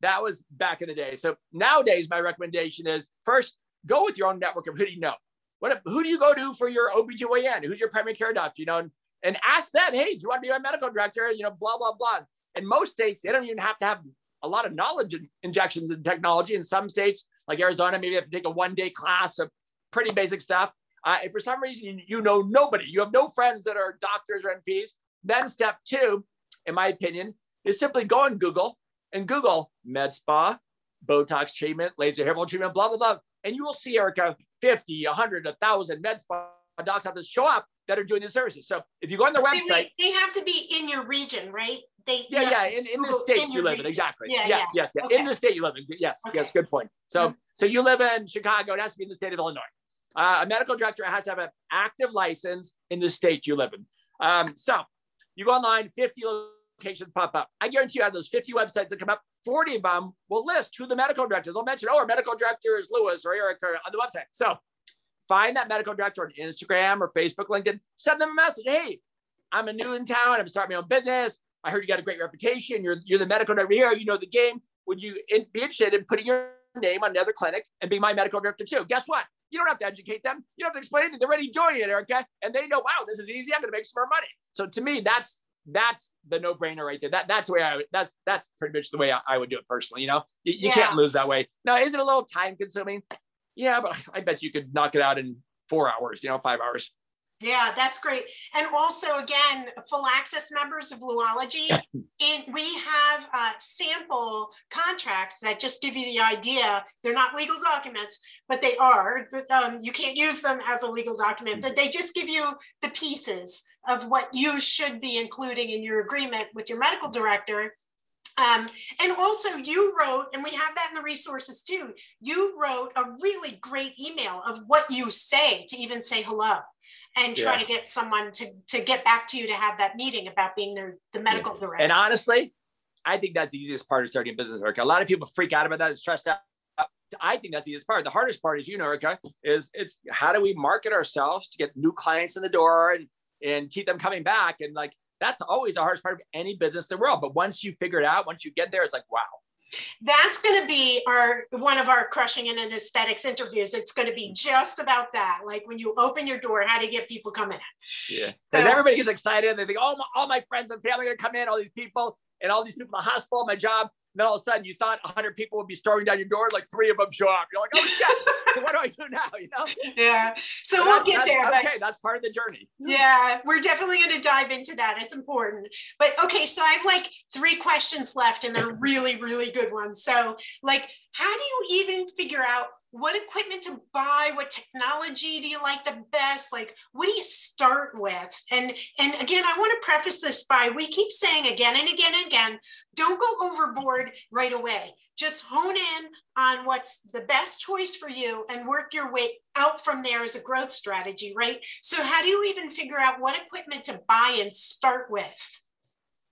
that was back in the day. So nowadays, my recommendation is first, go with your own network of who do you know? What, who do you go to for your OBGYN? Who's your primary care doctor? You know, and, ask them, hey, do you want to be my medical director? You know, blah, blah, blah. In most states, they don't even have to have a lot of knowledge in injections and technology. In some states, like Arizona, maybe you have to take a one day class of pretty basic stuff. Uh, if for some reason you, you know nobody, you have no friends that are doctors or NPs, then step two, in my opinion, is simply go on Google and Google med spa, Botox treatment, laser hair treatment, blah, blah, blah. And you will see, Erika, 50, 100, 1,000 med spa docs have to show up that are doing the services. So if you go on their website, they, they have to be in your region, right? They, yeah, yeah, in, in the state in you live region. in, exactly. Yeah, yes, yeah. yes, yes. Okay. In the state you live in. Yes, okay. yes, good point. So, so you live in Chicago, it has to be in the state of Illinois. Uh, a medical director has to have an active license in the state you live in. Um, so you go online, 50 locations pop up. I guarantee you, out of those 50 websites that come up, 40 of them will list who the medical director. They'll mention, oh, our medical director is Lewis or Eric or on the website. So find that medical director on Instagram or Facebook, LinkedIn, send them a message. Hey, I'm a new in town. I'm starting my own business. I heard you got a great reputation. You're, you're the medical director here. You know the game. Would you in, be interested in putting your name on another clinic and be my medical director too? Guess what? You don't have to educate them. You don't have to explain anything. They're already doing it, Erika. And they know, wow, this is easy. I'm going to make some more money. So to me, that's that's the no-brainer right there. That that's the way I would, that's that's pretty much the way I, I would do it personally. You know, you, you yeah. can't lose that way. Now, is it a little time consuming? Yeah, but I bet you could knock it out in four hours. You know, five hours. Yeah, that's great. And also, again, full access members of Louology, and we have uh, sample contracts that just give you the idea. They're not legal documents, but they are. Um, you can't use them as a legal document, but they just give you the pieces of what you should be including in your agreement with your medical director. Um, and also, you wrote, and we have that in the resources too. You wrote a really great email of what you say to even say hello and try yeah. to get someone to to get back to you to have that meeting about being the, the medical yeah. director. And honestly, I think that's the easiest part of starting a business, Erika. A lot of people freak out about that and stress out. I think that's the easiest part. The hardest part, is, you know, Erika, is it's how do we market ourselves to get new clients in the door and and keep them coming back. And like that's always the hardest part of any business in the world. But once you figure it out, once you get there, it's like, wow, that's going to be our one of our crushing in an aesthetics interviews. It's going to be mm-hmm. just about that like when you open your door how to get people coming in? Yeah. Because so, everybody gets excited and they think oh my, all my friends and family are going to come in all these people and all these people in the hospital my job and then all of a sudden you thought 100 people would be storming down your door, like three of them show up. You're like, oh shit, what do I do now? You know? Yeah. So we'll get there. Okay, but, that's part of the journey. Yeah, we're definitely going to dive into that. It's important. But okay, so I have like three questions left, and they're really, really good ones. So, like, how do you even figure out what equipment to buy what technology do you like the best? Like what do you start with? And and again i want to preface this by we keep saying again and again and again don't go overboard right away. Just hone in on what's the best choice for you and work your way out from there as a growth strategy right? So how do you even figure out what equipment to buy and start with?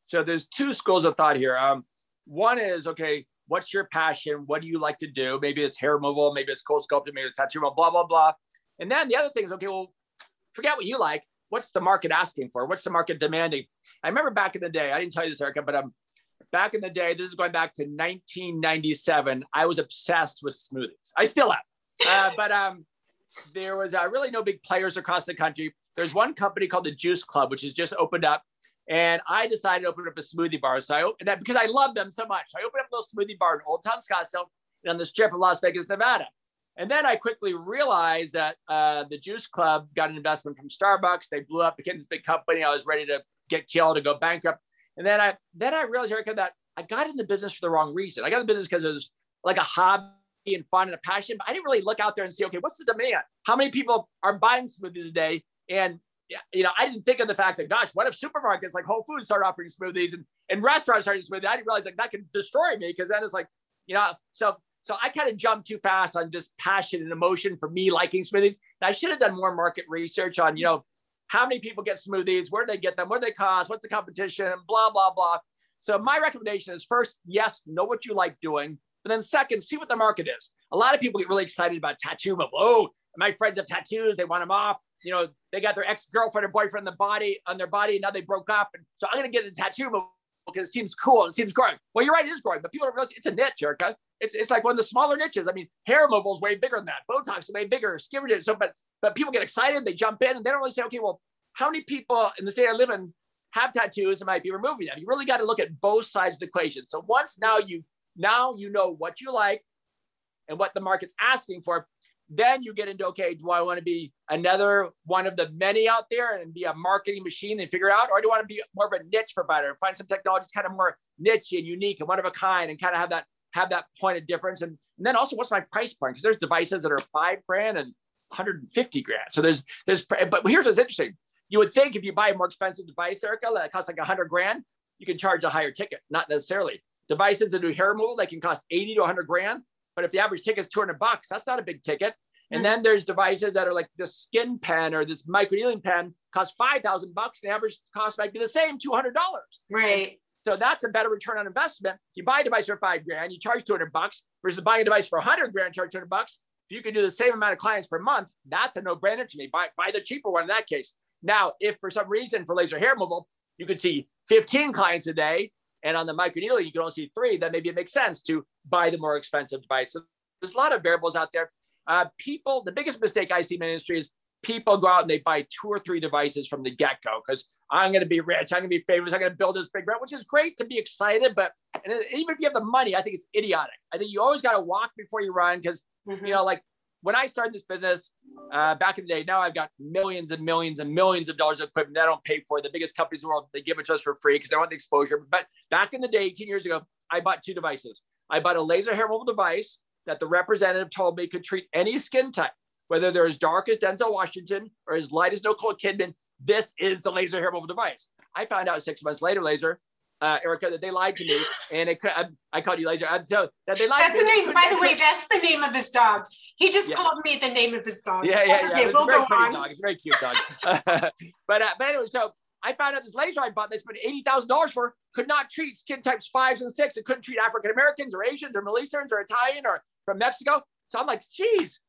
So there's two schools of thought here. Um, one is okay what's your passion? What do you like to do? Maybe it's hair removal, maybe it's CoolSculpting, maybe it's tattoo removal, blah, blah, blah. And then the other thing is, okay, well, forget what you like. What's the market asking for? What's the market demanding? I remember back in the day, I didn't tell you this, Erika, but um, back in the day, this is going back to 1997, I was obsessed with smoothies. I still am. Uh, but um, there was uh, really no big players across the country. There's one company called the Juice Club, which has just opened up and I decided to open up a smoothie bar. So I opened that because I love them so much. I opened up a little smoothie bar in Old Town Scottsdale and on the strip of Las Vegas, Nevada. And then I quickly realized that uh, the Juice Club got an investment from Starbucks. They blew up, became this big company. I was ready to get killed to go bankrupt. And then I then I realized, Erika, that I got in the business for the wrong reason. I got in the business because it was like a hobby and fun and a passion, but I didn't really look out there and see, okay, what's the demand? How many people are buying smoothies a day? And you know, I didn't think of the fact that, gosh, what if supermarkets like Whole Foods start offering smoothies and, and restaurants starting smoothies? I didn't realize like that could destroy me because then it's like, you know, so so I kind of jumped too fast on this passion and emotion for me liking smoothies. And I should have done more market research on, you know, how many people get smoothies, where do they get them, what do they cost, what's the competition, blah, blah, blah. So my recommendation is first, yes, know what you like doing. But then second, see what the market is. A lot of people get really excited about tattoo. But, oh, my friends have tattoos. They want them off. You know, they got their ex-girlfriend or boyfriend on the body on their body, and now they broke up. And so I'm to get a tattoo because it seems cool. It seems growing. Well, you're right, it is growing, but people don't realize it's a niche, Erika. It's, it's like one of the smaller niches. I mean, hair removal is way bigger than that. Botox is way bigger. Skin removal. So, but but people get excited. They jump in, and they don't really say, okay, well, how many people in the state I live in have tattoos and might be removing them? You really got to look at both sides of the equation. So once now you now you know what you like and what the market's asking for. Then you get into okay, do I want to be another one of the many out there and be a marketing machine and figure out, or do I want to be more of a niche provider and find some technologies kind of more niche and unique and one of a kind and kind of have that have that point of difference? And, and then also, what's my price point? Because there's devices that are five grand and 150 grand. So there's there's but here's what's interesting. You would think if you buy a more expensive device, Erika, that costs like 100 grand, you can charge a higher ticket. Not necessarily. Devices that do hair removal, they can cost 80 to 100 grand. But if the average ticket is 200 bucks, that's not a big ticket. And then there's devices that are like the SkinPen or this microneedling pen costs 5,000 bucks. The average cost might be the same, $200. Right. So that's a better return on investment. You buy a device for five grand, you charge 200 bucks versus buying a device for 100 grand, charge 200 bucks. If you can do the same amount of clients per month, that's a no brainer to me. Buy, buy the cheaper one in that case. Now, if for some reason for laser hair removal, you could see 15 clients a day and on the microneedling, you can only see three, then maybe it makes sense to buy the more expensive device. So there's a lot of variables out there. Uh, people, the biggest mistake I see in the industry is people go out and they buy two or three devices from the get go because I'm going to be rich, I'm going to be famous, I'm going to build this big brand, which is great to be excited. But and even if you have the money, I think it's idiotic. I think you always got to walk before you run because, mm-hmm. you know, like when I started this business uh, back in the day, now I've got millions and millions and millions of dollars of equipment that I don't pay for. The biggest companies in the world, they give it to us for free because they want the exposure. But back in the day, 18 years ago, I bought two devices. I bought a laser hair removal device that the representative told me could treat any skin type, whether they're as dark as Denzel Washington or as light as Nicole Kidman. This is the laser hair removal device. I found out six months later, laser, uh, Erika, that they lied to me, and it, I, I called you laser. I'm so that they lied. That's the name. By the way, that's the name of his dog. He just yeah. called me the name of his dog. Yeah, yeah, yeah. It's we'll a very pretty dog. It's a very cute dog. but uh, but anyway, so I found out this laser I bought, they spent eighty thousand dollars for, could not treat skin types fives and six. It couldn't treat African Americans or Asians or Middle Easterns or Italian or from Mexico. So I'm like, geez,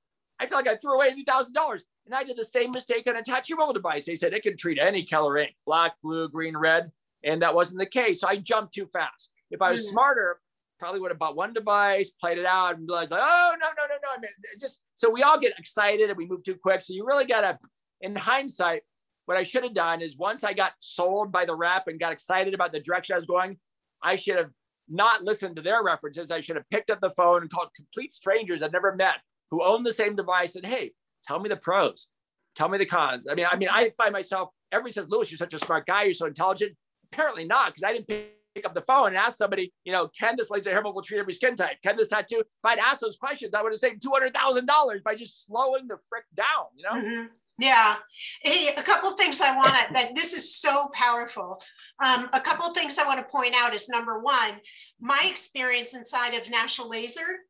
I feel like I threw away eighty thousand dollars. And I did the same mistake on a tattoo removal device. They said it can treat any color ink, black, blue, green, red. And that wasn't the case. So I jumped too fast. If I was mm-hmm. smarter, probably would have bought one device, played it out, and realized like, oh no, no, no, no. I mean, just so we all get excited and we move too quick. So you really gotta, in hindsight, what I should have done is once I got sold by the rep and got excited about the direction I was going, I should have not listened to their references. I should have picked up the phone and called complete strangers I've never met who own the same device and hey, tell me the pros, tell me the cons. I mean, I mean, I find myself everybody says, Louis, you're such a smart guy, you're so intelligent apparently not, because I didn't pick up the phone and ask somebody, you know, can this laser hair removal treat every skin type? Can this tattoo? If I'd asked those questions, I would have saved two hundred thousand dollars by just slowing the frick down. You know. Mm-hmm. Yeah. Hey, a couple things I want to that this is so powerful. Um, a couple things I want to point out is number one, my experience inside of National Laser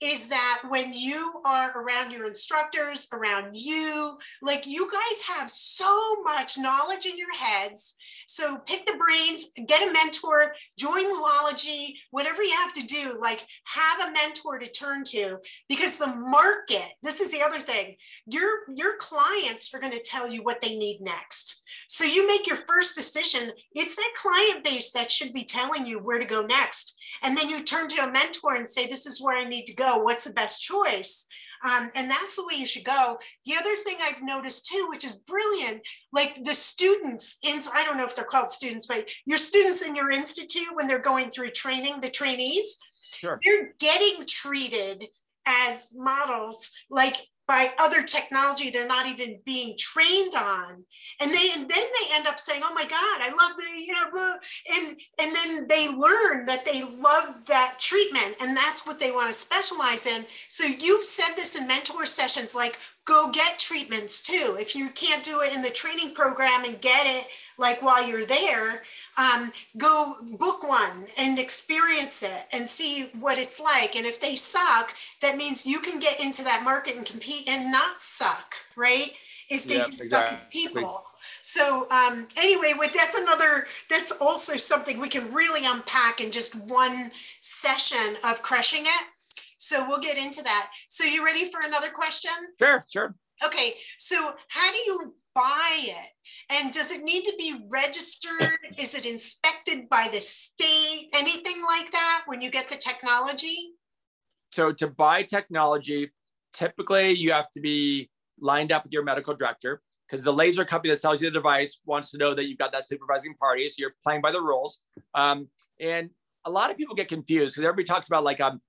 is that when you are around your instructors, around you, like you guys have so much knowledge in your heads. So pick the brains, get a mentor, join Louology, whatever you have to do, like have a mentor to turn to because the market, this is the other thing, your, your clients are going to tell you what they need next. So you make your first decision. It's that client base that should be telling you where to go next. And then you turn to a mentor and say, This is where I need to go. What's the best choice? Um, and that's the way you should go. The other thing I've noticed too, which is brilliant, like the students in, I don't know if they're called students, but your students in your institute, when they're going through training, the trainees, sure. they're getting treated as models like by other technology they're not even being trained on. And they and then they end up saying oh my god i love the you know and and then they learn that they love that treatment and that's what they want to specialize in. So you've said this in mentor sessions like go get treatments too. If you can't do it in the training program and get it like while you're there um, go book one and experience it and see what it's like. And if they suck, that means you can get into that market and compete and not suck, right? If they yep, just exactly. suck as people. So um, anyway, with that's another. That's also something we can really unpack in just one session of crushing it. So we'll get into that. So you ready for another question? Sure, sure. Okay, so how do you buy it? And does it need to be registered? Is it inspected by the state? Anything like that when you get the technology? So to buy technology, typically you have to be lined up with your medical director because the laser company that sells you the device wants to know that you've got that supervising party. So you're playing by the rules. Um, and a lot of people get confused because everybody talks about like um,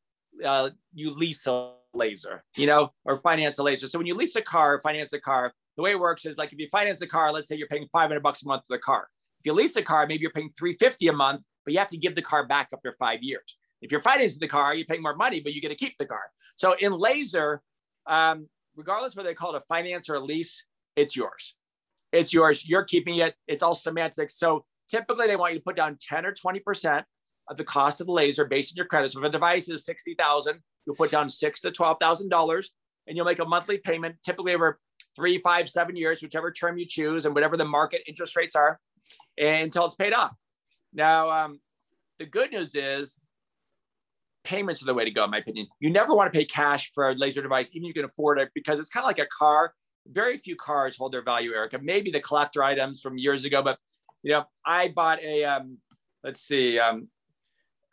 uh, you lease a laser, you know, or finance a laser. So when you lease a car, finance a car, the way it works is like if you finance a car, let's say you're paying 500 bucks a month for the car. If you lease a car, maybe you're paying 350 a month, but you have to give the car back after five years. If you're financing the car, you're paying more money, but you get to keep the car. So in laser, um, regardless whether they call it a finance or a lease, it's yours. It's yours. You're keeping it. It's all semantics. So typically they want you to put down 10 or 20% of the cost of the laser based on your credit. So if a device is 60,000, you'll put down six to $12,000 and you'll make a monthly payment, typically over three, five, seven years, whichever term you choose, and whatever the market interest rates are, until it's paid off. Now, um, the good news is payments are the way to go, in my opinion. You never want to pay cash for a laser device, even if you can afford it, because it's kind of like a car. Very few cars hold their value, Erika. Maybe the collector items from years ago, but you know, I bought a um, let's see, um,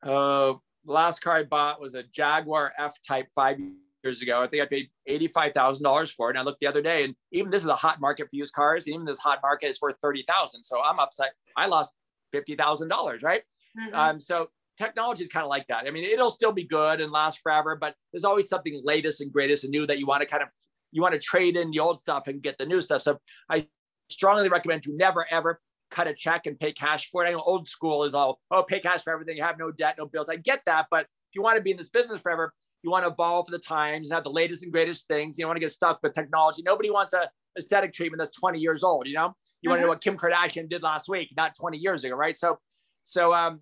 uh, last car I bought was a Jaguar F Type five years ago. I think I paid $85,000 for it. And I looked the other day and even this is a hot market for used cars. Even this hot market is worth 30,000. So I'm upside. I lost $50,000, right? Mm-hmm. Um, so technology is kind of like that. I mean, it'll still be good and last forever, but there's always something latest and greatest and new that you want to kind of, you want to trade in the old stuff and get the new stuff. So I strongly recommend you never, ever cut a check and pay cash for it. I know old school is all, oh, pay cash for everything. You have no debt, no bills. I get that. But if you want to be in this business forever, you want to evolve for the times and have the latest and greatest things. You don't want to get stuck with technology. Nobody wants a aesthetic treatment that's 20 years old. You know, you want to know what Kim Kardashian did last week, not 20 years ago, right? So, so um,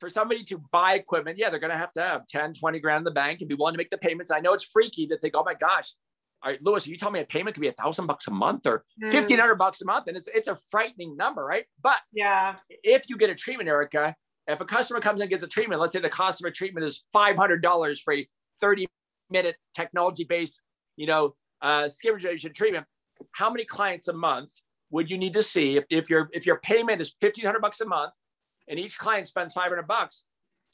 for somebody to buy equipment, yeah, they're going to have to have 10, 20 grand in the bank and be willing to make the payments. I know it's freaky to think, oh my gosh, all right, Lewis, you tell me a payment could be a thousand bucks a month or mm. fifteen hundred bucks a month, and it's it's a frightening number, right? But yeah, if you get a treatment, Erika, if a customer comes in and gets a treatment, let's say the cost of a treatment is five hundred dollars for a 30 minute technology based, you know, uh, skin regeneration treatment, how many clients a month would you need to see if, if your if your payment is 1500 bucks a month and each client spends 500 bucks,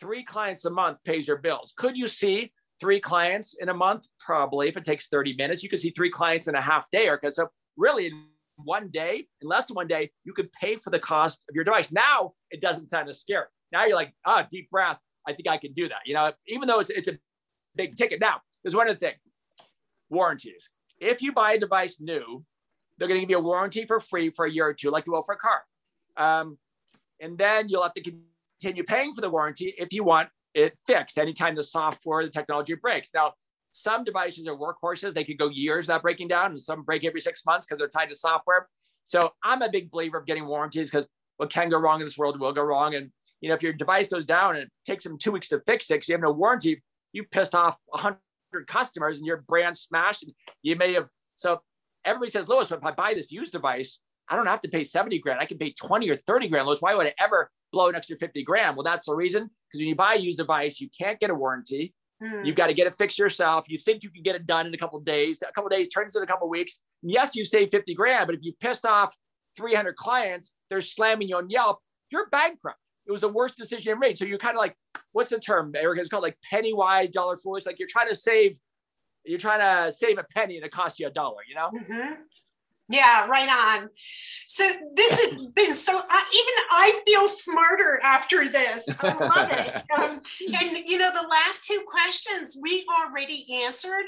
three clients a month pays your bills. Could you see three clients in a month? Probably. If it takes 30 minutes, you could see three clients in a half day or because so really in one day, in less than one day, you could pay for the cost of your device. Now it doesn't sound as scary. Now you're like, ah, oh, deep breath. I think I can do that. You know, even though it's, it's a big ticket. Now, there's one other thing warranties. If you buy a device new, they're going to give you a warranty for free for a year or two, like you will for a car. Um, and then you'll have to continue paying for the warranty if you want it fixed anytime the software, the technology breaks. Now, some devices are workhorses. They could go years without breaking down, and some break every six months because they're tied to software. So I'm a big believer of getting warranties because what can go wrong in this world will go wrong. And you know, if your device goes down and it takes them two weeks to fix it, because you have no warranty, you pissed off 100 customers and your brand smashed. And you may have, so everybody says, Lewis, if I buy this used device, I don't have to pay 70 grand. I can pay 20 or 30 grand. Lewis, why would I ever blow an extra 50 grand? Well, that's the reason. Because when you buy a used device, you can't get a warranty. Hmm. You've got to get it fixed yourself. You think you can get it done in a couple days. A couple days turns into a couple weeks. Yes, you save 50 grand, but if you pissed off 300 clients, they're slamming you on Yelp, you're bankrupt. It was the worst decision ever made. So you're kind of like, what's the term, Eric? It's called like penny wise, dollar foolish. Like you're trying to save, you're trying to save a penny and it costs you a dollar, you know? Mm-hmm. Yeah, right on. So this has been so. I, even I feel smarter after this. I love it. Um, and you know, the last two questions we already answered.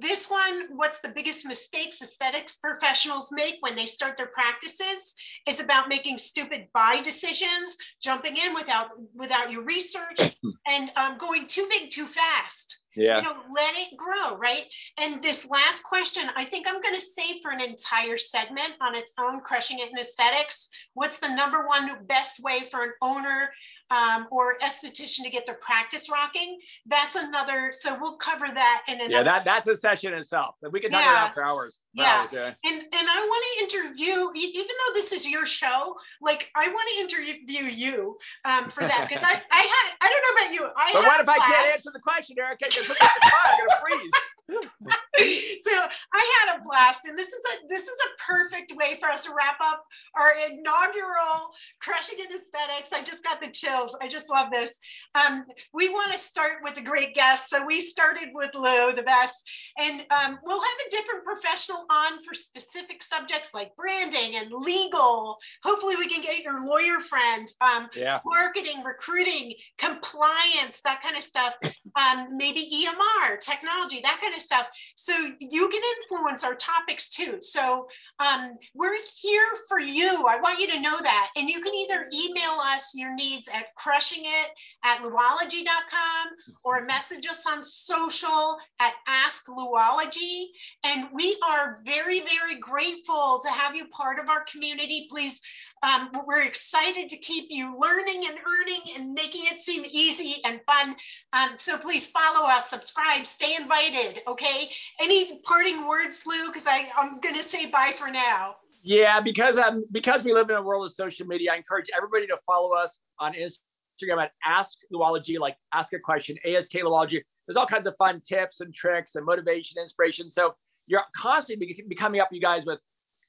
This one, what's the biggest mistakes aesthetics professionals make when they start their practices? It's about making stupid buy decisions, jumping in without without your research, and um, going too big too fast yeah. you know let it grow right and this last question i think i'm going to save for an entire segment on its own crushing it in aesthetics what's the number one best way for an owner um, or esthetician to get their practice rocking. That's another. So we'll cover that in another. Yeah, that that's a session itself. We can talk yeah. about that for hours. For yeah. Hours, yeah. And and I want to interview, even though this is your show, like I want to interview you um, for that because I I had I don't know about you. I but what if class. I can't answer the question, Erika? You're putting me on the spot. I'm gonna freeze. so I had a blast, and this is a this is a perfect way for us to wrap up our inaugural crushing in aesthetics. I just got the chills. I just love this. Um, we want to start with a great guest, so we started with Lou, the best, and um, we'll have a different professional on for specific subjects like branding and legal. Hopefully, we can get your lawyer friends, um, yeah. marketing, recruiting, compliance, that kind of stuff. Um, maybe EMR, technology, that kind of stuff. So you can influence our topics too. So um, we're here for you. I want you to know that. And you can either email us your needs at crushingit at louology.com or message us on social at Ask Louology. And we are very, very grateful to have you part of our community. Please um, we're excited to keep you learning and earning and making it seem easy and fun. Um, so please follow us, subscribe, stay invited. Okay. Any parting words, Lou? Because I'm going to say bye for now. Yeah, because um because we live in a world of social media, I encourage everybody to follow us on Instagram at Ask Louology, like ask a question, ASK Louology. There's all kinds of fun tips and tricks and motivation, inspiration. So you're constantly be coming up, you guys, with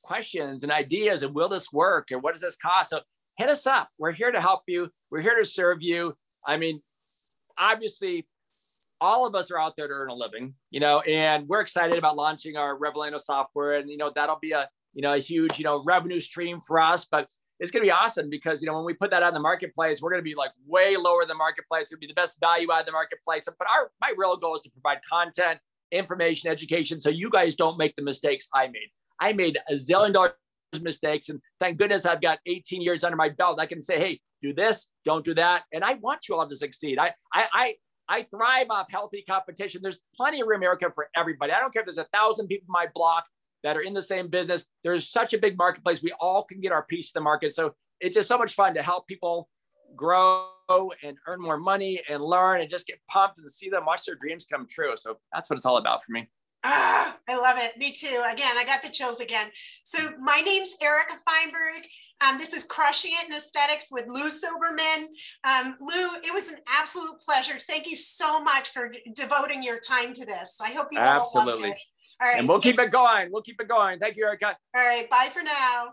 questions and ideas and will this work and what does this cost? So hit us up. We're here to help you. We're here to serve you. I mean, obviously, all of us are out there to earn a living, you know, and we're excited about launching our Revelana software. And, you know, that'll be a, you know, a huge, you know, revenue stream for us. But it's going to be awesome because, you know, when we put that out in the marketplace, we're going to be like way lower than the marketplace. It'll be the best value out of the marketplace. But our, my real goal is to provide content, information, education. So you guys don't make the mistakes I made. I made a zillion dollars mistakes. And thank goodness I've got 18 years under my belt. I can say, hey, do this, don't do that. And I want you all to succeed. I, I, I, I thrive off healthy competition. There's plenty of room, Erika, for everybody. I don't care if there's a thousand people in my block that are in the same business. There's such a big marketplace. We all can get our piece of the market. So it's just so much fun to help people grow and earn more money and learn and just get pumped and see them watch their dreams come true. So that's what it's all about for me. Ah, I love it. Me too. Again, I got the chills again. So my name's Erika Feinberg. Um, this is Crushing It in Aesthetics with Lou Silberman. Um, Lou, it was an absolute pleasure. Thank you so much for devoting your time to this. I hope you absolutely. All, all right, and we'll keep it going. We'll keep it going. Thank you, Erika. All right, bye for now.